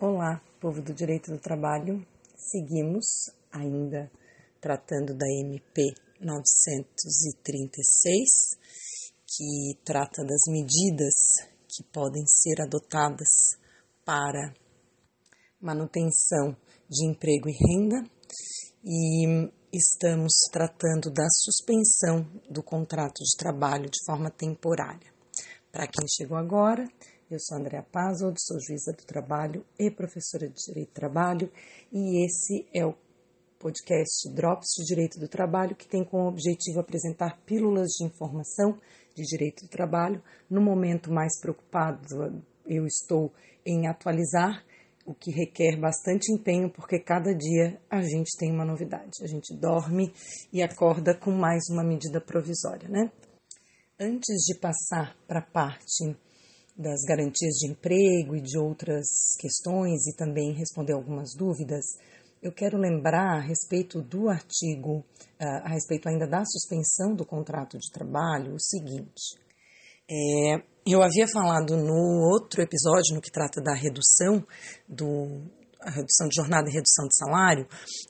Olá, povo do direito do trabalho. Seguimos ainda tratando da MP 936, que trata das medidas que podem ser adotadas para manutenção de emprego e renda, e estamos tratando da suspensão do contrato de trabalho de forma temporária. Para quem chegou agora, eu sou Andréa Pazold, sou juíza do trabalho e professora de Direito do Trabalho, e esse é o podcast Drops de Direito do Trabalho, que tem como objetivo apresentar pílulas de informação de direito do trabalho. No momento mais preocupado, eu estou em atualizar, o que requer bastante empenho, porque cada dia a gente tem uma novidade. A gente dorme e acorda com mais uma medida provisória, né? Antes de passar para a parte das garantias de emprego e de outras questões e também responder algumas dúvidas, eu quero lembrar a respeito do artigo, ah, a respeito ainda da suspensão do contrato de trabalho, o seguinte. É, eu havia falado no outro episódio, no que trata da redução do, a redução de jornada e redução de salário,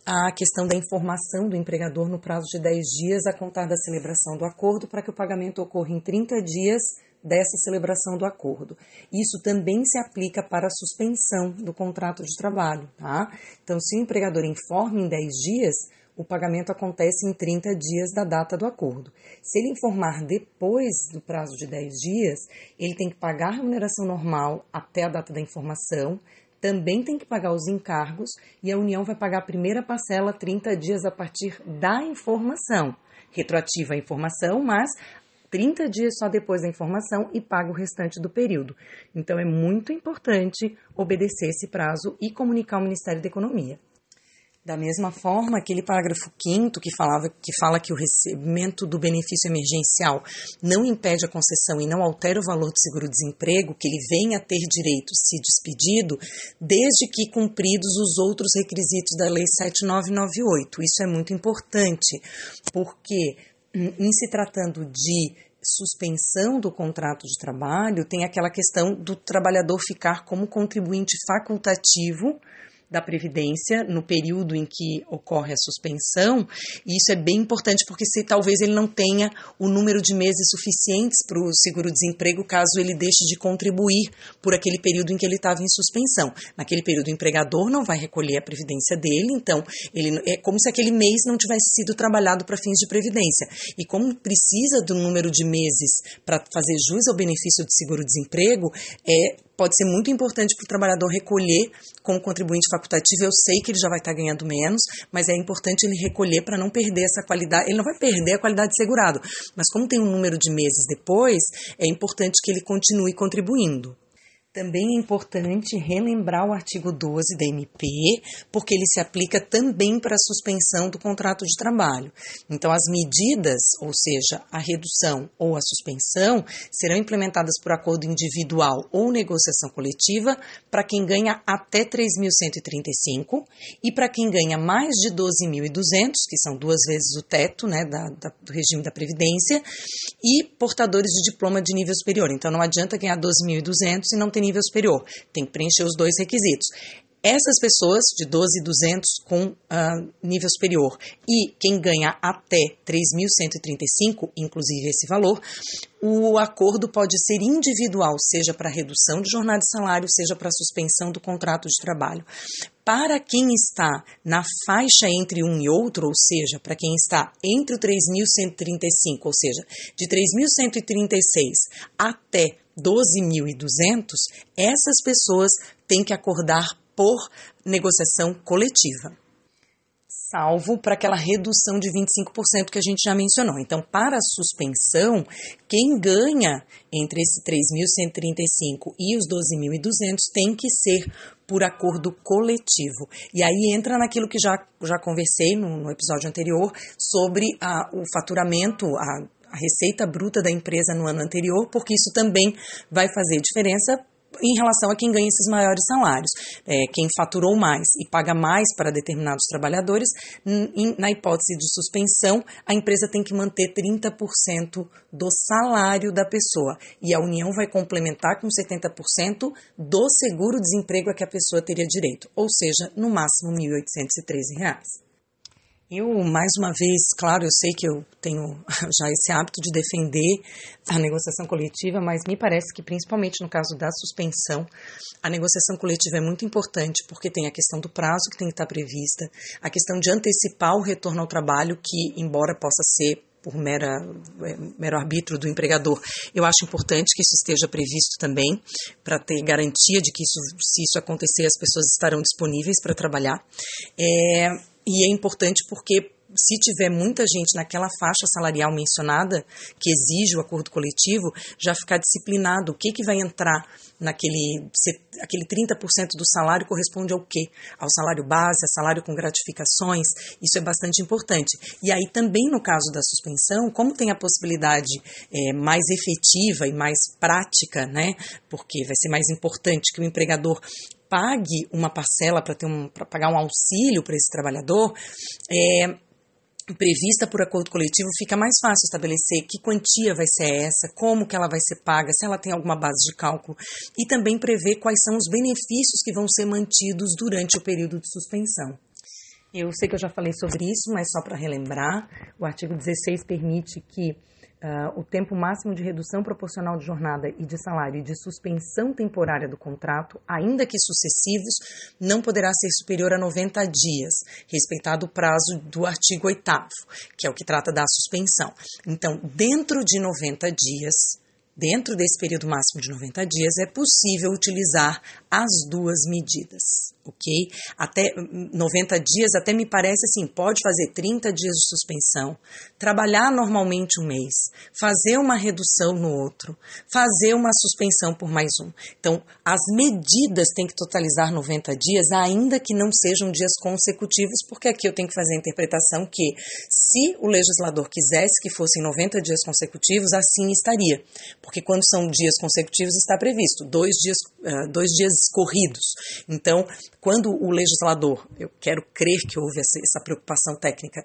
a questão da informação do empregador no prazo de 10 dias a contar da celebração do acordo para que o pagamento ocorra em 30 dias dessa celebração do acordo. Isso também se aplica para a suspensão do contrato de trabalho, tá? Então, se o empregador informa em 10 dias, o pagamento acontece em 30 dias da data do acordo. Se ele informar depois do prazo de 10 dias, ele tem que pagar a remuneração normal até a data da informação, também tem que pagar os encargos e a União vai pagar a primeira parcela 30 dias a partir da informação. Retroativa a informação, mas 30 dias só depois da informação e paga o restante do período. Então é muito importante obedecer esse prazo e comunicar ao Ministério da Economia. Da mesma forma, aquele parágrafo 5 que, falava, que fala que o recebimento do benefício emergencial não impede a concessão e não altera o valor do seguro-desemprego, que ele venha a ter direito se despedido, desde que cumpridos os outros requisitos da Lei 7998. Isso é muito importante, porque em se tratando de suspensão do contrato de trabalho, tem aquela questão do trabalhador ficar como contribuinte facultativo da Previdência no período em que ocorre a suspensão, e isso é bem importante porque se talvez ele não tenha o número de meses suficientes para o seguro-desemprego caso ele deixe de contribuir por aquele período em que ele estava em suspensão. Naquele período o empregador não vai recolher a previdência dele, então ele é como se aquele mês não tivesse sido trabalhado para fins de previdência. E como precisa do número de meses para fazer jus ao benefício de seguro-desemprego, é pode ser muito importante para o trabalhador recolher como contribuinte facultativo. Eu sei que ele já vai estar ganhando menos, mas é importante ele recolher para não perder essa qualidade. Ele não vai perder a qualidade de segurado, mas como tem um número de meses depois, é importante que ele continue contribuindo. Também é importante relembrar o artigo 12 da MP, porque ele se aplica também para a suspensão do contrato de trabalho. Então, as medidas, ou seja, a redução ou a suspensão, serão implementadas por acordo individual ou negociação coletiva para quem ganha até 3.135 e para quem ganha mais de 12.200, que são duas vezes o teto né, da, da, do regime da Previdência, e portadores de diploma de nível superior. Então, não adianta ganhar 12.200 e não ter nível superior. Tem que preencher os dois requisitos. Essas pessoas de 12.200 com uh, nível superior e quem ganha até 3.135, inclusive esse valor, o acordo pode ser individual, seja para redução de jornada de salário, seja para suspensão do contrato de trabalho. Para quem está na faixa entre um e outro, ou seja, para quem está entre o 3.135, ou seja, de 3.136 até 12.200, essas pessoas têm que acordar por negociação coletiva. Salvo para aquela redução de 25% que a gente já mencionou. Então, para a suspensão, quem ganha entre esse 3.135 e os 12.200 tem que ser por acordo coletivo. E aí entra naquilo que já, já conversei no, no episódio anterior sobre a, o faturamento, a a receita bruta da empresa no ano anterior, porque isso também vai fazer diferença em relação a quem ganha esses maiores salários. É, quem faturou mais e paga mais para determinados trabalhadores, na hipótese de suspensão, a empresa tem que manter 30% do salário da pessoa. E a União vai complementar com 70% do seguro-desemprego a que a pessoa teria direito, ou seja, no máximo R$ 1.813. Eu, mais uma vez, claro, eu sei que eu tenho já esse hábito de defender a negociação coletiva, mas me parece que, principalmente no caso da suspensão, a negociação coletiva é muito importante porque tem a questão do prazo que tem que estar prevista, a questão de antecipar o retorno ao trabalho, que, embora possa ser por mera, é, mero arbítrio do empregador. Eu acho importante que isso esteja previsto também, para ter garantia de que isso, se isso acontecer, as pessoas estarão disponíveis para trabalhar. É, e é importante porque se tiver muita gente naquela faixa salarial mencionada, que exige o acordo coletivo, já ficar disciplinado. O que, que vai entrar naquele aquele 30% do salário corresponde ao quê? Ao salário base, a salário com gratificações. Isso é bastante importante. E aí também no caso da suspensão, como tem a possibilidade é, mais efetiva e mais prática, né? Porque vai ser mais importante que o empregador pague uma parcela para um, pagar um auxílio para esse trabalhador, é, prevista por acordo coletivo, fica mais fácil estabelecer que quantia vai ser essa, como que ela vai ser paga, se ela tem alguma base de cálculo e também prever quais são os benefícios que vão ser mantidos durante o período de suspensão. Eu sei que eu já falei sobre isso, mas só para relembrar, o artigo 16 permite que Uh, o tempo máximo de redução proporcional de jornada e de salário e de suspensão temporária do contrato, ainda que sucessivos, não poderá ser superior a 90 dias, respeitado o prazo do artigo 8, que é o que trata da suspensão. Então, dentro de 90 dias, dentro desse período máximo de 90 dias, é possível utilizar as duas medidas ok? Até 90 dias, até me parece assim, pode fazer 30 dias de suspensão, trabalhar normalmente um mês, fazer uma redução no outro, fazer uma suspensão por mais um. Então, as medidas têm que totalizar 90 dias, ainda que não sejam dias consecutivos, porque aqui eu tenho que fazer a interpretação que, se o legislador quisesse que fossem 90 dias consecutivos, assim estaria. Porque quando são dias consecutivos, está previsto dois dias, uh, dois dias corridos. Então, quando o legislador, eu quero crer que houve essa, preocupação técnica,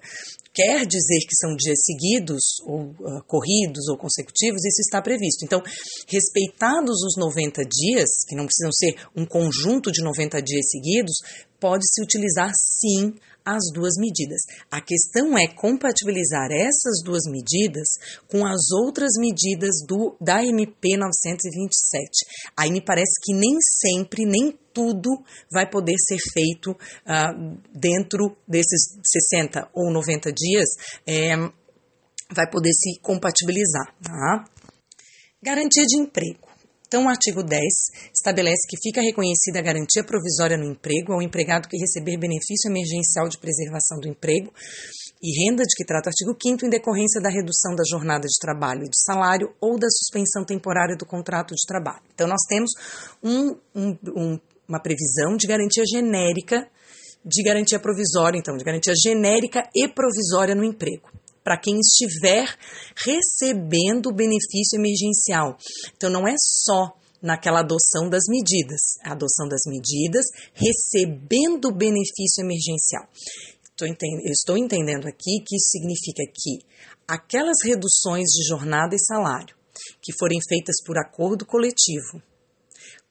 quer dizer que são dias seguidos, ou uh, corridos, ou consecutivos, isso está previsto. Então, respeitados os 90 dias, que não precisam ser um conjunto de 90 dias seguidos, pode-se utilizar sim as duas medidas. A questão é compatibilizar essas duas medidas com as outras medidas do da MP 927. Aí me parece que nem sempre, nem tudo vai poder ser feito uh, dentro desses 60 ou 90 dias, é, vai poder se compatibilizar. Tá? Garantia de emprego. Então, o artigo 10 estabelece que fica reconhecida a garantia provisória no emprego ao empregado que receber benefício emergencial de preservação do emprego e renda de que trata o artigo 5 em decorrência da redução da jornada de trabalho e de salário ou da suspensão temporária do contrato de trabalho. Então, nós temos um, um, um, uma previsão de garantia genérica, de garantia provisória, então, de garantia genérica e provisória no emprego para quem estiver recebendo o benefício emergencial. Então, não é só naquela adoção das medidas, a adoção das medidas recebendo o benefício emergencial. Estou entendendo, estou entendendo aqui que isso significa que aquelas reduções de jornada e salário que forem feitas por acordo coletivo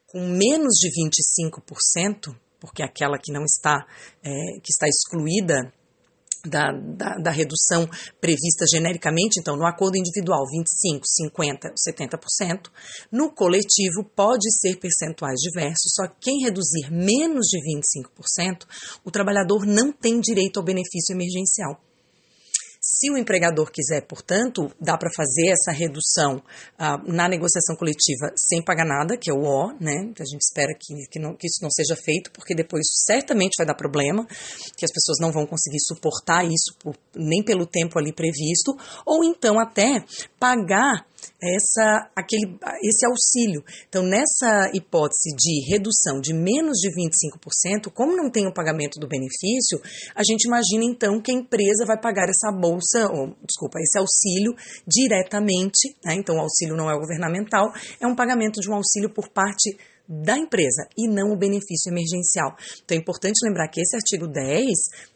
com menos de 25%, porque aquela que não está, é, que está excluída da, da, da, redução prevista genericamente, então no acordo individual 25, 50, 70%, no coletivo pode ser percentuais diversos, só que quem reduzir menos de 25%, o trabalhador não tem direito ao benefício emergencial. Se o empregador quiser, portanto, dá para fazer essa redução ah, na negociação coletiva sem pagar nada, que é o O, né? A gente espera que, que, não, que isso não seja feito, porque depois certamente vai dar problema, que as pessoas não vão conseguir suportar isso por, nem pelo tempo ali previsto, ou então até pagar essa, aquele, esse auxílio. Então, nessa hipótese de redução de menos de 25%, como não tem o pagamento do benefício, a gente imagina então que a empresa vai pagar essa bolsa, ou, desculpa, esse auxílio diretamente, né? então o auxílio não é governamental, é um pagamento de um auxílio por parte da empresa e não o benefício emergencial. Então é importante lembrar que esse artigo 10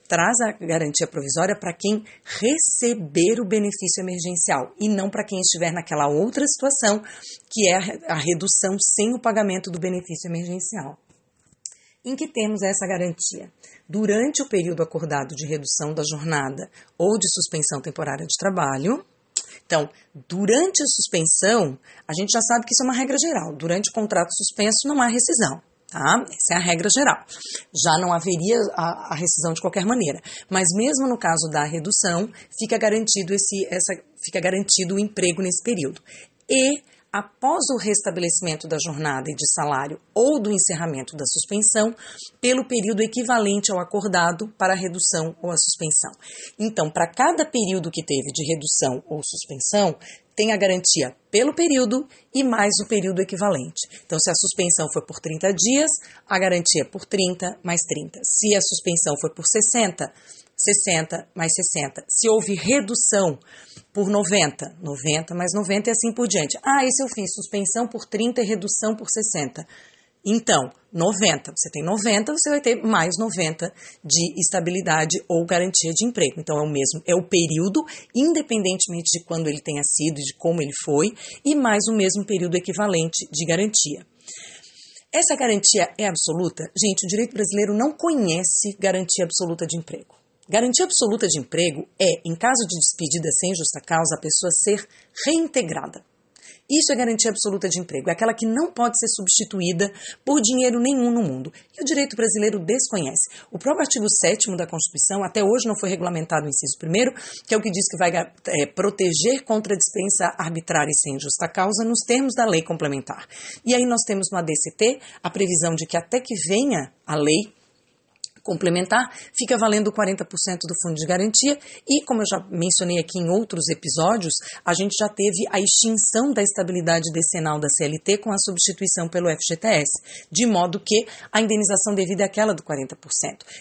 traz a garantia provisória para quem receber o benefício emergencial e não para quem estiver naquela outra situação, que é a redução sem o pagamento do benefício emergencial. Em que temos essa garantia? Durante o período acordado de redução da jornada ou de suspensão temporária de trabalho, então, durante a suspensão, a gente já sabe que isso é uma regra geral. Durante o contrato suspenso não há rescisão. Tá? Essa é a regra geral. Já não haveria a, a, rescisão de qualquer maneira. Mas mesmo no caso da redução, fica garantido esse, essa, fica garantido o emprego nesse período. E após o restabelecimento da jornada e de salário ou do encerramento da suspensão, pelo período equivalente ao acordado para a redução ou a suspensão. Então, para cada período que teve de redução ou suspensão, tem a garantia pelo período e mais o período equivalente. Então, se a suspensão for por 30 dias, a garantia é por 30 mais 30. Se a suspensão for por 60, 60 mais 60. Se houve redução por 90, 90 mais 90 e assim por diante. Ah, esse eu fiz, suspensão por 30 e redução por 60. Então, 90, você tem 90, você vai ter mais 90 de estabilidade ou garantia de emprego. Então, é o mesmo, é o período, independentemente de quando ele tenha sido e de como ele foi, e mais o mesmo período equivalente de garantia. Essa garantia é absoluta? Gente, o direito brasileiro não conhece garantia absoluta de emprego. Garantia absoluta de emprego é, em caso de despedida sem justa causa, a pessoa ser reintegrada. Isso é garantia absoluta de emprego, é aquela que não pode ser substituída por dinheiro nenhum no mundo. E o direito brasileiro desconhece. O próprio artigo 7 da Constituição, até hoje não foi regulamentado o inciso 1, que é o que diz que vai é, proteger contra a dispensa arbitrária e sem justa causa nos termos da lei complementar. E aí nós temos no ADCT a previsão de que até que venha a lei complementar, fica valendo 40% do fundo de garantia e, como eu já mencionei aqui em outros episódios, a gente já teve a extinção da estabilidade decenal da CLT com a substituição pelo FGTS, de modo que a indenização devida é aquela do 40%.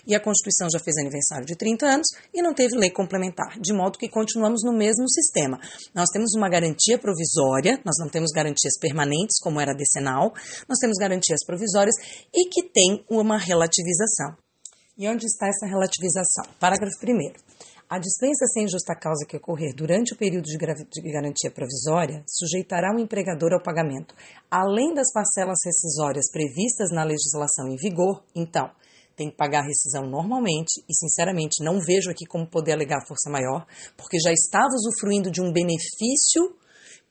E a Constituição já fez aniversário de 30 anos e não teve lei complementar, de modo que continuamos no mesmo sistema. Nós temos uma garantia provisória, nós não temos garantias permanentes, como era decenal, nós temos garantias provisórias e que tem uma relativização. E onde está essa relativização? Parágrafo 1. A dispensa sem justa causa que ocorrer durante o período de, de, garantia provisória sujeitará o empregador ao pagamento, além das parcelas rescisórias previstas na legislação em vigor, então, tem que pagar a rescisão normalmente, e sinceramente não vejo aqui como poder alegar força maior, porque já estava usufruindo de um benefício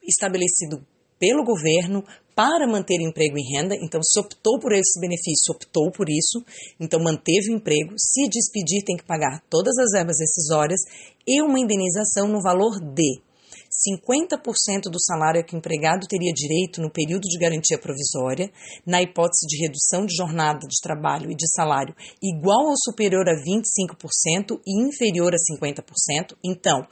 estabelecido pelo governo para manter emprego e renda, então se optou por esse benefício, optou por isso, então manteve o emprego, se despedir tem que pagar todas as verbas decisórias e uma indenização no valor de 50% do salário que o empregado teria direito no período de garantia provisória, na hipótese de redução de jornada de trabalho e de salário igual ou superior a 25% e inferior a 50%. Então,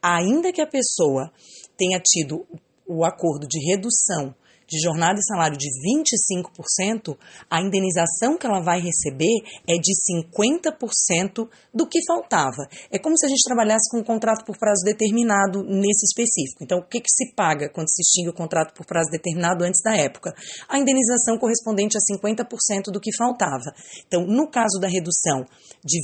ainda que a pessoa tenha tido o acordo de redução de jornada e salário de 25%, a indenização que ela vai receber é de 50% do que faltava. É como se a gente trabalhasse com um contrato por prazo determinado nesse específico. Então, o que, que se paga quando se extingue o contrato por prazo determinado antes da época? A indenização correspondente a 50% do que faltava. Então, no caso da redução de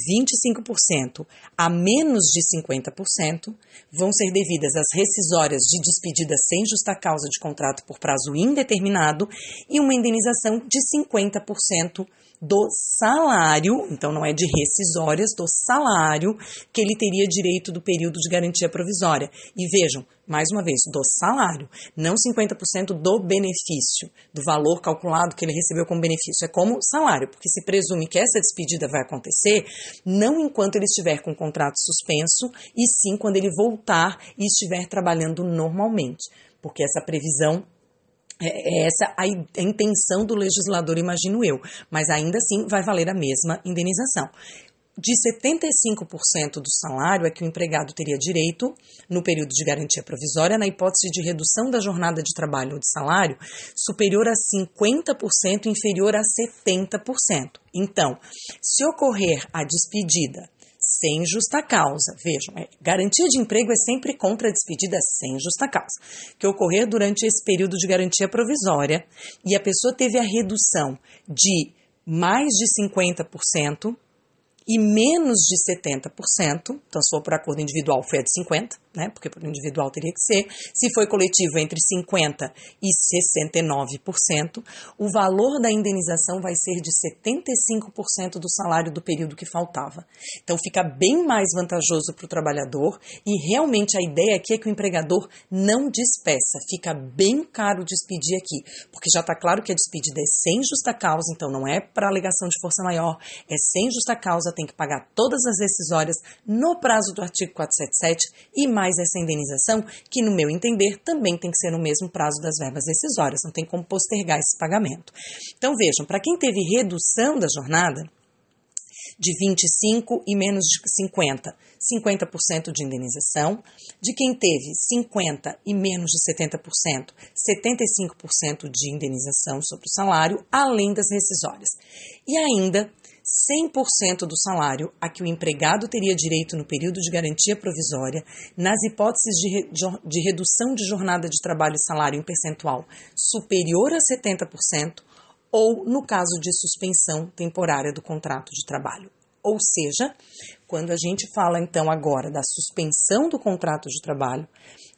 25% a menos de 50%, vão ser devidas as rescisórias de despedida sem justa causa de contrato por prazo indeterminado e uma indenização de 50% do salário, então não é de rescisórias, do salário que ele teria direito do período de garantia provisória. E vejam, mais uma vez, do salário, não 50% do benefício, do valor calculado que ele recebeu como benefício. É como salário, porque se presume que essa despedida vai acontecer não enquanto ele estiver com o contrato suspenso, e sim quando ele voltar e estiver trabalhando normalmente, porque essa previsão é, é essa a intenção do legislador, imagino eu, mas ainda assim vai valer a mesma indenização. De 75% do salário é que o empregado teria direito, no período de garantia provisória, na hipótese de redução da jornada de trabalho ou de salário superior a 50% inferior a 70%. Então, se ocorrer a despedida sem justa causa. Vejam, é, garantia de emprego é sempre contra a despedida sem justa causa, que ocorrer durante esse período de garantia provisória e a pessoa teve a redução de mais de 50% e menos de 70%, então se for por acordo individual foi a de 50%, né, porque por individual teria que ser, se foi coletivo entre 50% e 69%, o valor da indenização vai ser de 75% do salário do período que faltava. Então fica bem mais vantajoso para o trabalhador e realmente a ideia aqui é que o empregador não despeça, fica bem caro despedir aqui, porque já está claro que a despedida é sem justa causa, então não é para alegação de força maior, é sem justa causa, tem que pagar todas as decisórias no prazo do artigo 477 e mais essa indenização, que no meu entender também tem que ser no mesmo prazo das verbas decisórias, não tem como postergar esse pagamento. Então vejam, para quem teve redução da jornada, de 25 e menos de 50, 50% de indenização. De quem teve 50 e menos de 70%, 75% de indenização sobre o salário, além das rescisórias. E ainda 100% do salário a que o empregado teria direito no período de garantia provisória, nas hipóteses de, re, de redução de jornada de trabalho e salário em percentual superior a 70%, ou no caso de suspensão temporária do contrato de trabalho. Ou seja, quando a gente fala então agora da suspensão do contrato de trabalho,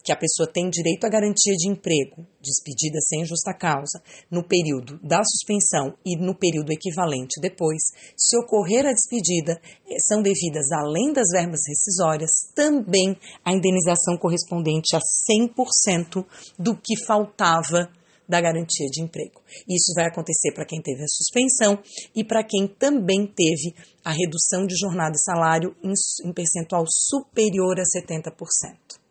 que a pessoa tem direito à garantia de emprego, despedida sem justa causa, no período da suspensão e no período equivalente depois, se ocorrer a despedida, eh, são devidas, além das verbas rescisórias, também a indenização correspondente a 100% do que faltava da garantia de emprego. Isso vai acontecer para quem teve a suspensão e para quem também teve a redução de jornada e salário em, em percentual superior a 70%.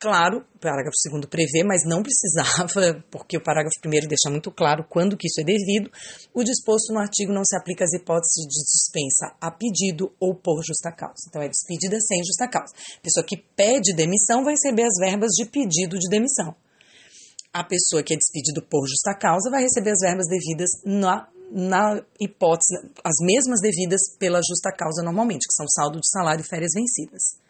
Claro, o parágrafo 2 prevê, mas não precisava, porque o parágrafo 1 deixa muito claro quando que isso é devido. O disposto no artigo não se aplica às hipóteses de dispensa a pedido ou por justa causa. Então, é despedida sem justa causa. A pessoa que pede demissão vai receber as verbas de pedido de demissão. A pessoa que é despedido por justa causa vai receber as verbas devidas na na hipótese, as mesmas devidas pela justa causa normalmente, que são saldo de salário e férias vencidas.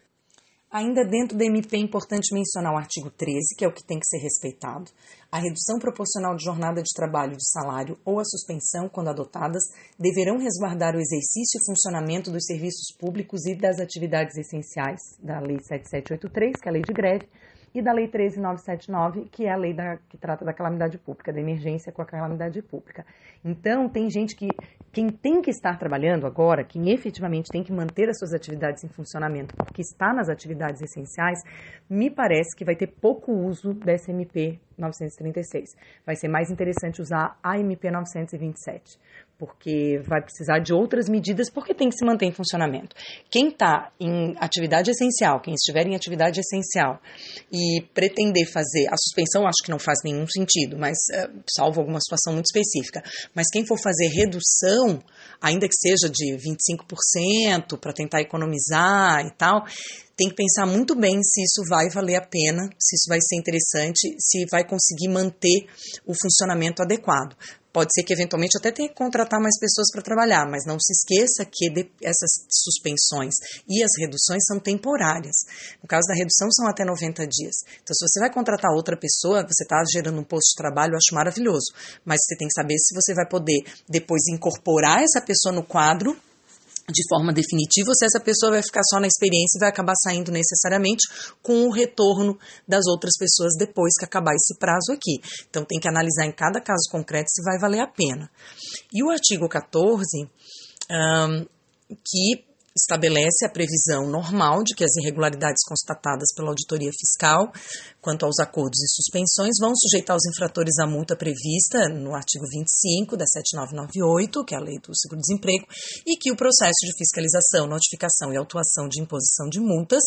Ainda dentro do MP é importante mencionar o artigo 13, que é o que tem que ser respeitado. A redução proporcional de jornada de trabalho de salário ou a suspensão, quando adotadas, deverão resguardar o exercício e funcionamento dos serviços públicos e das atividades essenciais da Lei 7783, que é a lei de greve, e da Lei 13979, que é a lei da, que trata da calamidade pública, da emergência com a calamidade pública. Então, tem gente que, quem tem que estar trabalhando agora, quem efetivamente tem que manter as suas atividades em funcionamento, porque está nas atividades essenciais, me parece que vai ter pouco uso dessa MP 936. Vai ser mais interessante usar a MP 927, porque vai precisar de outras medidas, porque tem que se manter em funcionamento. Quem está em atividade essencial, quem estiver em atividade essencial e pretender fazer a suspensão, acho que não faz nenhum sentido, mas uh, salvo alguma situação muito específica. Mas quem for fazer redução, ainda que seja de 25% para tentar economizar e tal, tem que pensar muito bem se isso vai valer a pena, se isso vai ser interessante, se vai conseguir manter o funcionamento adequado. Pode ser que eventualmente até tenha que contratar mais pessoas para trabalhar, mas não se esqueça que essas suspensões e as reduções são temporárias. No caso da redução, são até 90 dias. Então, se você vai contratar outra pessoa, você está gerando um posto de trabalho, eu acho maravilhoso. Mas você tem que saber se você vai poder depois incorporar essa pessoa no quadro de forma definitiva ou se essa pessoa vai ficar só na experiência e vai acabar saindo necessariamente com o retorno das outras pessoas depois que acabar esse prazo aqui. Então tem que analisar em cada caso concreto se vai valer a pena. E o artigo 14, um, que estabelece a previsão normal de que as irregularidades constatadas pela auditoria fiscal quanto aos acordos e suspensões vão sujeitar os infratores à multa prevista no artigo 25 da 7998, que é a lei do seguro-desemprego, e que o processo de fiscalização, notificação e autuação de imposição de multas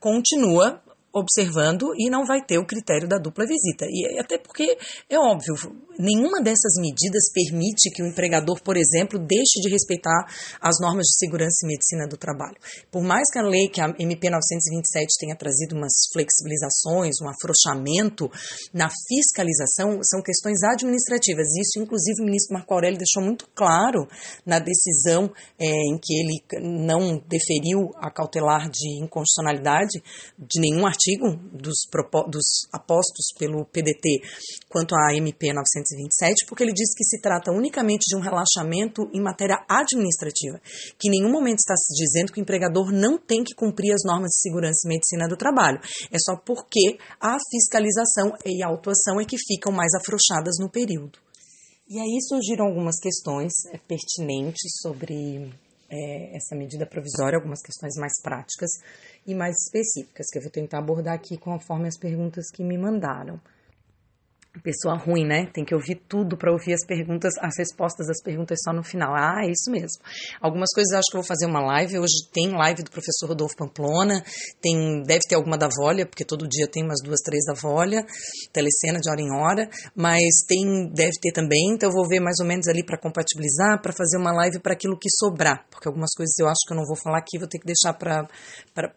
continua observando e não vai ter o critério da dupla visita. E até porque é óbvio, nenhuma dessas medidas permite que o empregador, por exemplo, deixe de respeitar as normas de segurança e medicina do trabalho. Por mais que a lei, que a MP 927 tenha trazido umas flexibilizações, um afrouxamento na fiscalização, são questões administrativas. Isso, inclusive, o ministro Marco Aurélio deixou muito claro na decisão é, em que ele não deferiu a cautelar de inconstitucionalidade de nenhum artigo dos, dos apostos pelo PDT quanto à MP 927, porque ele diz que se trata unicamente de um relaxamento em matéria administrativa, que em nenhum momento está se dizendo que o empregador não tem que cumprir as normas de segurança e medicina do trabalho. É só porque a fiscalização e a autuação é que ficam mais afrouxadas no período. E aí surgiram algumas questões é, pertinentes sobre é, essa medida provisória, algumas questões mais práticas e mais específicas, que eu vou tentar abordar aqui conforme as perguntas que me mandaram. Pessoa ruim, né? Tem que ouvir tudo para ouvir as perguntas, as respostas das perguntas só no final. Ah, é isso mesmo. Algumas coisas eu acho que eu vou fazer uma live. Hoje tem live do professor Rodolfo Pamplona, tem, deve ter alguma da Volha, porque todo dia tem umas duas, três da Volha, telecena de hora em hora, mas tem, deve ter também, então eu vou ver mais ou menos ali para compatibilizar, para fazer uma live para aquilo que sobrar, porque algumas coisas eu acho que eu não vou falar aqui, vou ter que deixar para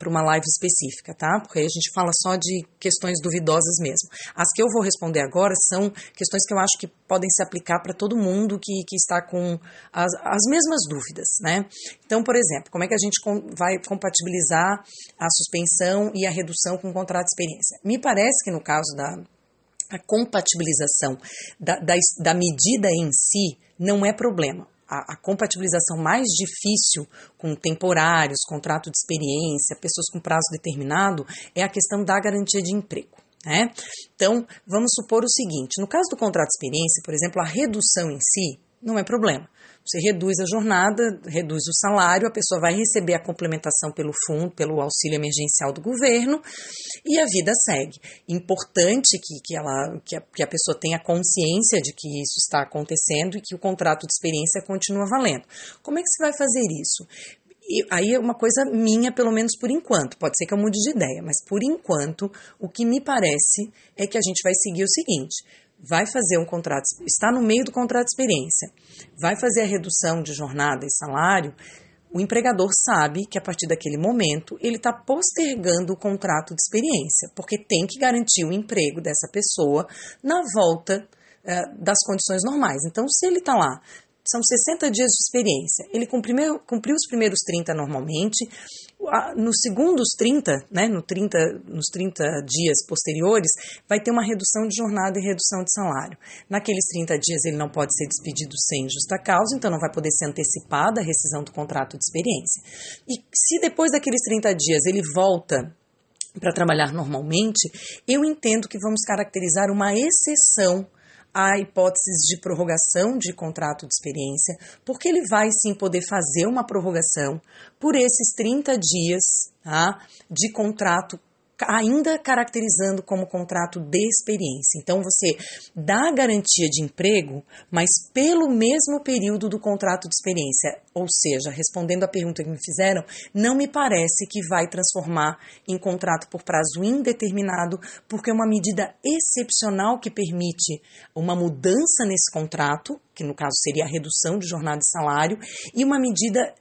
uma live específica, tá? Porque aí a gente fala só de questões duvidosas mesmo. As que eu vou responder agora agora são questões que eu acho que podem se aplicar para todo mundo que, que está com as, as mesmas dúvidas, né? Então, por exemplo, como é que a gente com, vai compatibilizar a suspensão e a redução com o contrato de experiência? Me parece que no caso da compatibilização da, da, da medida em si não é problema. A, a, compatibilização mais difícil com temporários, contrato de experiência, pessoas com prazo determinado, é a questão da garantia de emprego. Né? Então, vamos supor o seguinte: no caso do contrato de experiência, por exemplo, a redução em si não é problema. Você reduz a jornada, reduz o salário, a pessoa vai receber a complementação pelo fundo, pelo auxílio emergencial do governo e a vida segue. Importante que, que, ela, que, a, que a pessoa tenha consciência de que isso está acontecendo e que o contrato de experiência continua valendo. Como é que você vai fazer isso? E aí é uma coisa minha, pelo menos por enquanto. Pode ser que eu mude de ideia, mas por enquanto, o que me parece é que a gente vai seguir o seguinte: vai fazer um contrato, está no meio do contrato de experiência, vai fazer a redução de jornada e salário. O empregador sabe que a partir daquele momento ele está postergando o contrato de experiência, porque tem que garantir o emprego dessa pessoa na volta eh, das condições normais. Então, se ele está lá são 60 dias de experiência. Ele cumpriu, cumpriu os primeiros 30 normalmente, nos segundos 30, né, no 30, nos 30 dias posteriores, vai ter uma redução de jornada e redução de salário. Naqueles 30 dias ele não pode ser despedido sem justa causa, então não vai poder ser antecipada a rescisão do contrato de experiência. E se depois daqueles 30 dias ele volta para trabalhar normalmente, eu entendo que vamos caracterizar uma exceção há hipóteses de prorrogação de contrato de experiência, porque ele vai sim poder fazer uma prorrogação por esses 30 dias tá, de contrato ainda caracterizando como contrato de experiência. Então você dá garantia de emprego, mas pelo mesmo período do contrato de experiência. Ou seja, respondendo à pergunta que me fizeram, não me parece que vai transformar em contrato por prazo indeterminado, porque é uma medida excepcional que permite uma mudança nesse contrato, que no caso seria a redução de jornada e salário, e uma medida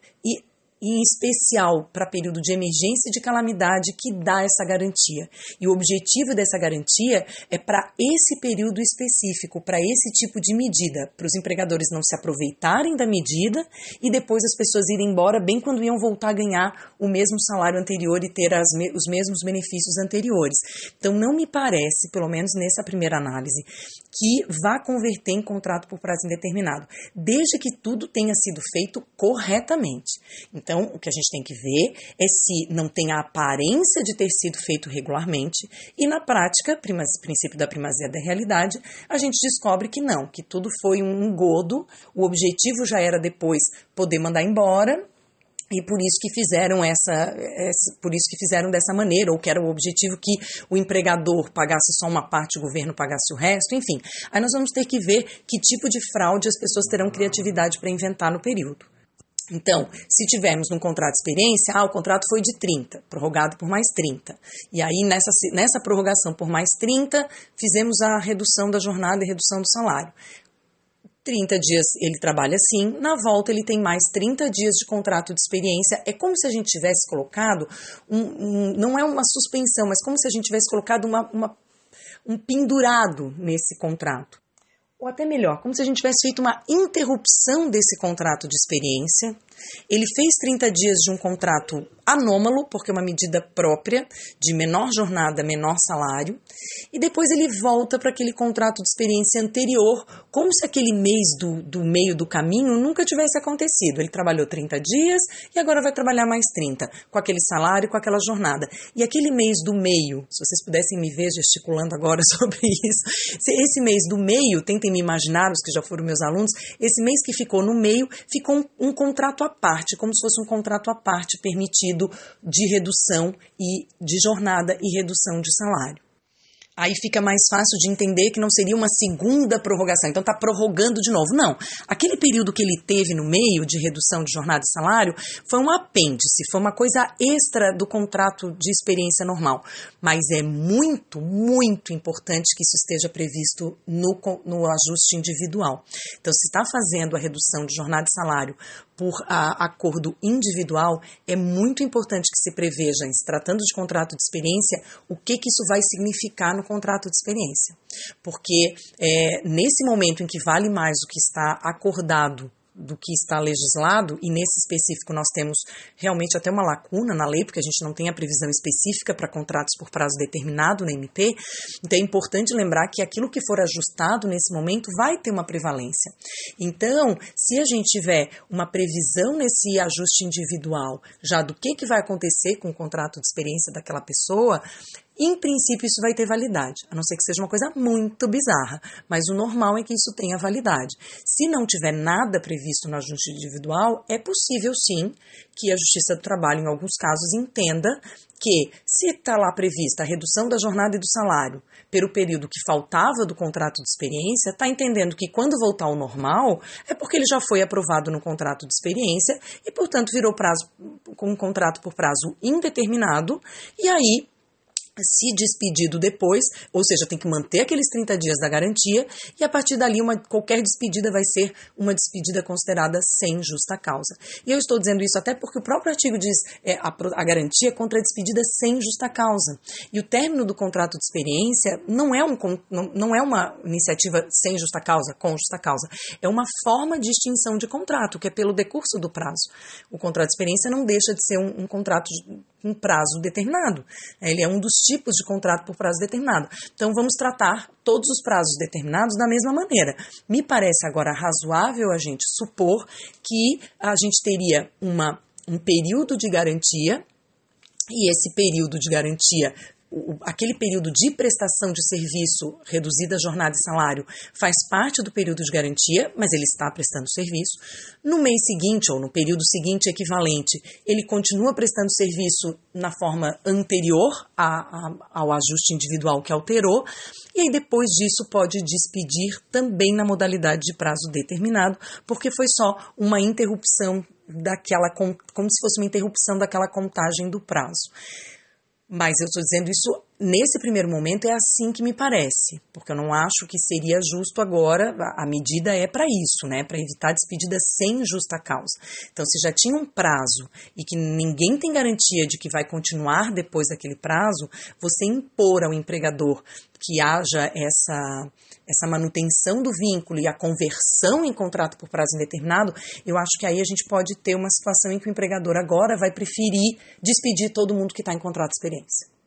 em especial para período de emergência e de calamidade que dá essa garantia. E o objetivo dessa garantia é para esse período específico, para esse tipo de medida, para os empregadores não se aproveitarem da medida e depois as pessoas irem embora bem quando iam voltar a ganhar o mesmo salário anterior e ter me os mesmos benefícios anteriores. Então não me parece, pelo menos nessa primeira análise, que vá converter em contrato por prazo indeterminado, desde que tudo tenha sido feito corretamente. O que a gente tem que ver é se não tem a aparência de ter sido feito regularmente e, na prática, princípio da primazia da realidade, a gente descobre que não, que tudo foi um engodo, o objetivo já era depois poder mandar embora e por isso que fizeram essa, por isso que fizeram dessa maneira, ou que era o objetivo que o empregador pagasse só uma parte, o governo pagasse o resto, enfim. Aí nós vamos ter que ver que tipo de fraude as pessoas terão criatividade para inventar no período. Então, se tivermos num contrato de experiência, ah, o contrato foi de 30, prorrogado por mais 30. E aí, nessa, nessa prorrogação por mais 30, fizemos a redução da jornada e redução do salário. 30 dias ele trabalha assim, na volta ele tem mais 30 dias de contrato de experiência. É como se a gente tivesse colocado, um, um, não é uma suspensão, mas como se a gente tivesse colocado uma, uma, um pendurado nesse contrato ou até melhor, como se a gente tivesse feito uma interrupção desse contrato de experiência. Ele fez 30 dias de um contrato anômalo, porque é uma medida própria, de menor jornada, menor salário, e depois ele volta para aquele contrato de experiência anterior, como se aquele mês do, do meio do caminho nunca tivesse acontecido. Ele trabalhou 30 dias e agora vai trabalhar mais 30, com aquele salário, com aquela jornada. E aquele mês do meio, se vocês pudessem me ver gesticulando agora sobre isso, esse mês do meio, tentem me imaginar, os que já foram meus alunos, esse mês que ficou no meio, ficou um, um contrato parte, como se fosse um contrato à parte permitido de redução e de jornada e redução de salário. Aí fica mais fácil de entender que não seria uma segunda prorrogação. Então está prorrogando de novo. Não. Aquele período que ele teve no meio de redução de jornada e salário foi um apêndice, foi uma coisa extra do contrato de experiência normal. Mas é muito, muito importante que isso esteja previsto no, no ajuste individual. Então, se está fazendo a redução de jornada e salário por a, acordo individual, é muito importante que se preveja, em se tratando de contrato de experiência, o que, que isso vai significar no contrato de experiência. Porque é, nesse momento em que vale mais o que está acordado do que está legislado, e nesse específico nós temos realmente até uma lacuna na lei, porque a gente não tem a previsão específica para contratos por prazo determinado na MP, então é importante lembrar que aquilo que for ajustado nesse momento vai ter uma prevalência. Então, se a gente tiver uma previsão nesse ajuste individual, já do que, que vai acontecer com o contrato de experiência daquela pessoa, em princípio, isso vai ter validade, a não ser que seja uma coisa muito bizarra, mas o normal é que isso tenha validade. Se não tiver nada previsto no ajuste individual, é possível sim que a Justiça do Trabalho, em alguns casos, entenda que, se está lá prevista a redução da jornada e do salário pelo período que faltava do contrato de experiência, está entendendo que quando voltar ao normal é porque ele já foi aprovado no contrato de experiência e, portanto, virou prazo com um contrato por prazo indeterminado, e aí se despedido depois, ou seja, tem que manter aqueles 30 dias da garantia, e a partir dali uma, qualquer despedida vai ser uma despedida considerada sem justa causa. E eu estou dizendo isso até porque o próprio artigo diz é, a, a garantia contra a despedida sem justa causa. E o término do contrato de experiência não é, um, não, não é uma iniciativa sem justa causa, com justa causa. É uma forma de extinção de contrato, que é pelo decurso do prazo. O contrato de experiência não deixa de ser um, um contrato um prazo determinado. Ele é um dos tipos de contrato por prazo determinado. Então, vamos tratar todos os prazos determinados da mesma maneira. Me parece agora razoável a gente supor que a gente teria uma, um período de garantia e esse período de garantia aquele período de prestação de serviço reduzida jornada e salário faz parte do período de garantia, mas ele está prestando serviço. No mês seguinte, ou no período seguinte equivalente, ele continua prestando serviço na forma anterior a, a, ao ajuste individual que alterou, e aí depois disso pode despedir também na modalidade de prazo determinado, porque foi só uma interrupção daquela, como se fosse uma interrupção daquela contagem do prazo. Mas eu estou dizendo isso nesse primeiro momento é assim que me parece, porque eu não acho que seria justo agora, a medida é para isso, né, para evitar despedida sem justa causa. Então, se já tinha um prazo e que ninguém tem garantia de que vai continuar depois daquele prazo, você impor ao empregador que haja essa essa manutenção do vínculo e a conversão em contrato por prazo indeterminado, eu acho que aí a gente pode ter uma situação em que o empregador agora vai preferir despedir todo mundo que está em contrato de experiência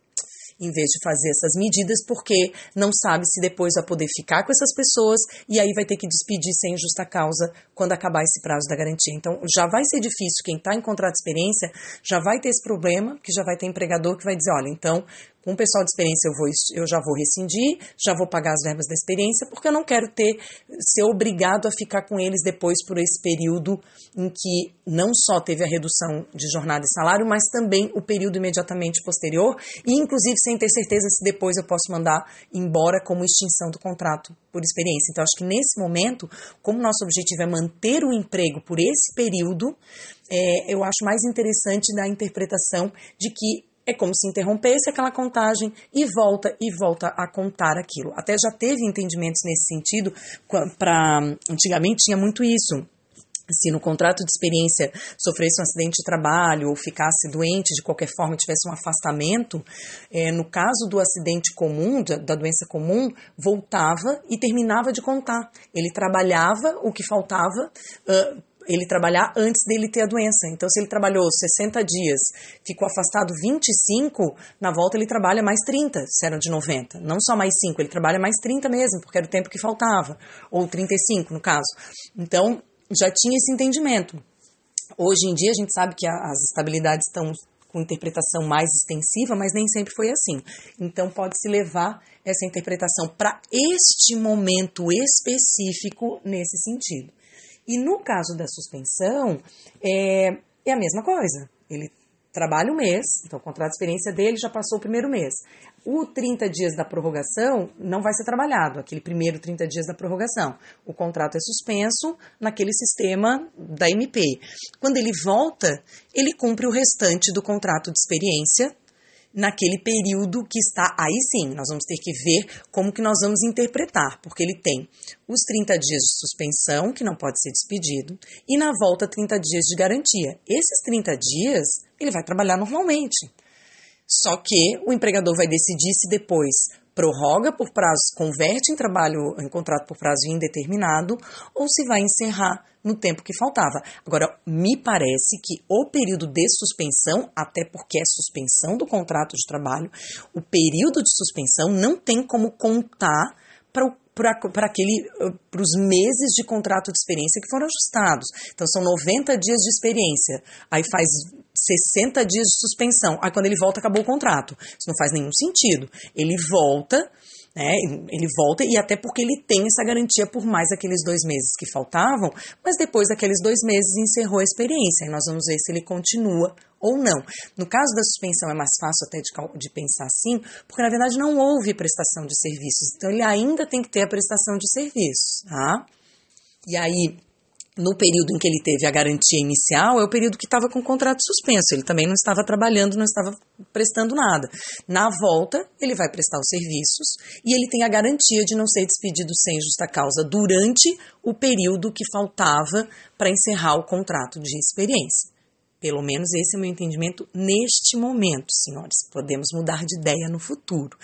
em vez de fazer essas medidas, porque não sabe se depois vai poder ficar com essas pessoas e aí vai ter que despedir sem justa causa quando acabar esse prazo da garantia. Então, já vai ser difícil, quem está em contrato de experiência já vai ter esse problema, que já vai ter empregador que vai dizer, olha, então, Com o pessoal de experiência eu, vou, eu já vou rescindir, já vou pagar as verbas da experiência, porque eu não quero ter ser obrigado a ficar com eles depois por esse período em que não só teve a redução de jornada e salário, mas também o período imediatamente posterior, e inclusive sem ter certeza se depois eu posso mandar embora como extinção do contrato por experiência. Então, acho que nesse momento, como nosso objetivo é manter o emprego por esse período, é, eu acho mais interessante da interpretação de que é como se interrompesse aquela contagem e volta e volta a contar aquilo. Até já teve entendimentos nesse sentido, para antigamente tinha muito isso se no contrato de experiência sofresse um acidente de trabalho ou ficasse doente de qualquer forma, tivesse um afastamento, é, no caso do acidente comum, da, da, doença comum, voltava e terminava de contar. Ele trabalhava o que faltava. Uh, ele trabalhar antes dele ter a doença. Então, se ele trabalhou 60 dias, ficou afastado 25, na volta ele trabalha mais 30, se eram de 90. Não só mais 5, ele trabalha mais 30 mesmo, porque era o tempo que faltava. Ou 35, no caso. Então, já tinha esse entendimento. Hoje em dia, a gente sabe que as estabilidades estão com interpretação mais extensiva, mas nem sempre foi assim. Então, pode-se levar essa interpretação para este momento específico nesse sentido. E no caso da suspensão, é, é a mesma coisa. Ele trabalha um mês, então o contrato de experiência dele já passou o primeiro mês. O 30 dias da prorrogação não vai ser trabalhado, aquele primeiro 30 dias da prorrogação. O contrato é suspenso naquele sistema da MP. Quando ele volta, ele cumpre o restante do contrato de experiência naquele período que está aí sim, nós vamos ter que ver como que nós vamos interpretar, porque ele tem os 30 dias de suspensão, que não pode ser despedido, e na volta 30 dias de garantia. Esses 30 dias ele vai trabalhar normalmente. Só que o empregador vai decidir se depois prorroga por prazo, converte em trabalho, em contrato por prazo indeterminado, ou se vai encerrar no tempo que faltava. Agora, me parece que o período de suspensão, até porque é suspensão do contrato de trabalho, o período de suspensão não tem como contar para o para aquele para os meses de contrato de experiência que foram ajustados. Então são 90 dias de experiência. Aí faz 60 dias de suspensão. Aí quando ele volta acabou o contrato. Isso não faz nenhum sentido. Ele volta né? Ele volta e até porque ele tem essa garantia por mais aqueles dois meses que faltavam, mas depois daqueles dois meses encerrou a experiência. E nós vamos ver se ele continua ou não. No caso da suspensão é mais fácil até de, de pensar assim, porque na verdade não houve prestação de serviços, então ele ainda tem que ter a prestação de serviços, tá? E aí no período em que ele teve a garantia inicial, é o período que estava com o contrato suspenso. Ele também não estava trabalhando, não estava prestando nada. Na volta, ele vai prestar os serviços e ele tem a garantia de não ser despedido sem justa causa durante o período que faltava para encerrar o contrato de experiência. Pelo menos esse é o meu entendimento neste momento, senhores. Podemos mudar de ideia no futuro.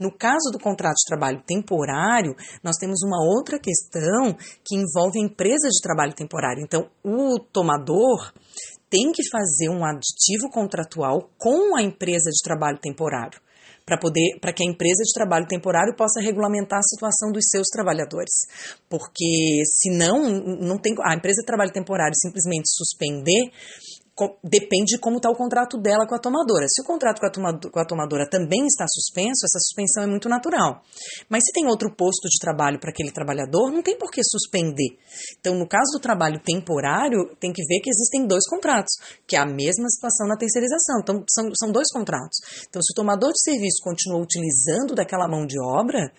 No caso do contrato de trabalho temporário, nós temos uma outra questão que envolve a empresa de trabalho temporário. Então, o tomador tem que fazer um aditivo contratual com a empresa de trabalho temporário para poder para que a empresa de trabalho temporário possa regulamentar a situação dos seus trabalhadores. Porque senão não tem a empresa de trabalho temporário simplesmente suspender depende de como está o contrato dela com a tomadora. Se o contrato com a, tomadora, com a tomadora também está suspenso, essa suspensão é muito natural. Mas se tem outro posto de trabalho para aquele trabalhador, não tem por que suspender. Então, no caso do trabalho temporário, tem que ver que existem dois contratos, que é a mesma situação na terceirização. Então, são, são dois contratos. Então, se o tomador de serviço continua utilizando daquela mão de obra,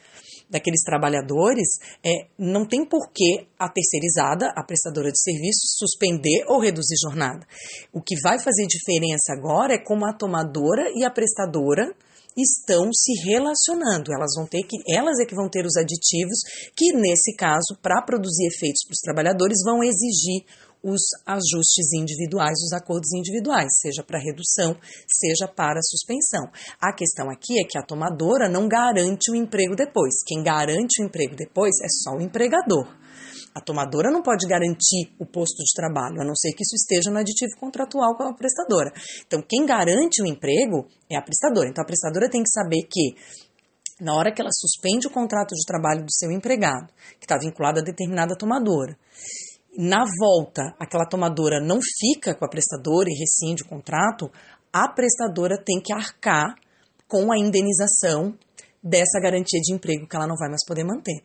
daqueles trabalhadores, é, não tem por que a terceirizada, a prestadora de serviços, suspender ou reduzir jornada. O que vai fazer diferença agora é como a tomadora e a prestadora estão se relacionando. Elas vão ter que, elas é que vão ter os aditivos que, nesse caso, para produzir efeitos para os trabalhadores, vão exigir os ajustes individuais, os acordos individuais, seja para redução, seja para suspensão. A questão aqui é que a tomadora não garante o emprego depois. Quem garante o emprego depois é só o empregador. A tomadora não pode garantir o posto de trabalho, a não ser que isso esteja no aditivo contratual com a prestadora. Então, quem garante o emprego é a prestadora. Então, a prestadora tem que saber que na hora que ela suspende o contrato de trabalho do seu empregado, que está vinculado a determinada tomadora, na volta aquela tomadora não fica com a prestadora e rescinde o contrato, a prestadora tem que arcar com a indenização dessa garantia de emprego que ela não vai mais poder manter.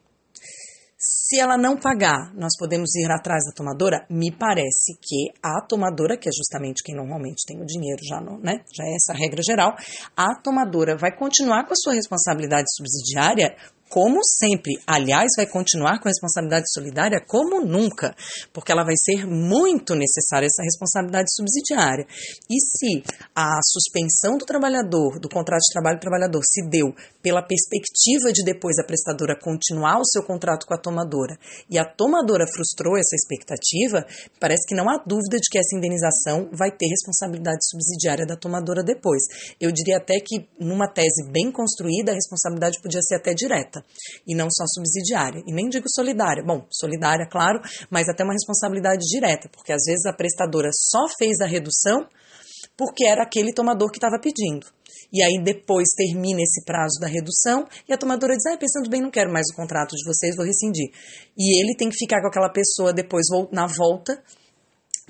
Se ela não pagar, nós podemos ir atrás da tomadora? Me parece que a tomadora, que é justamente quem normalmente tem o dinheiro, já não, né? Já é essa regra geral, a tomadora vai continuar com a sua responsabilidade subsidiária como sempre. Aliás, vai continuar com a responsabilidade solidária como nunca, porque ela vai ser muito necessária, essa responsabilidade subsidiária. E se a suspensão do trabalhador, do contrato de trabalho do trabalhador, se deu pela perspectiva de depois a prestadora continuar o seu contrato com a tomadora e a tomadora frustrou essa expectativa, parece que não há dúvida de que essa indenização vai ter responsabilidade subsidiária da tomadora depois. Eu diria até que, numa tese bem construída, a responsabilidade podia ser até direta e não só subsidiária. E nem digo solidária. Bom, solidária, claro, mas até uma responsabilidade direta, porque às vezes a prestadora só fez a redução porque era aquele tomador que estava pedindo. E aí depois termina esse prazo da redução e a tomadora diz: ah, pensando bem, não quero mais o contrato de vocês, vou rescindir. E ele tem que ficar com aquela pessoa depois na volta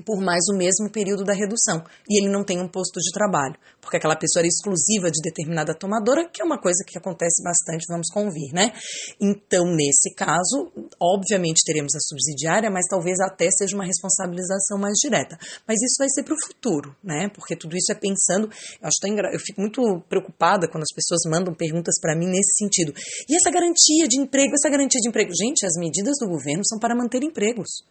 por mais o mesmo período da redução. E ele não tem um posto de trabalho, porque aquela pessoa era exclusiva de determinada tomadora, que é uma coisa que acontece bastante, vamos convir, né? Então, nesse caso, obviamente teremos a subsidiária, mas talvez até seja uma responsabilização mais direta. Mas isso vai ser para o futuro, né? Porque tudo isso é pensando. Eu, acho engra... eu fico muito preocupada quando as pessoas mandam perguntas para mim nesse sentido. E essa garantia de emprego, essa garantia de emprego? Gente, as medidas do governo são para manter empregos.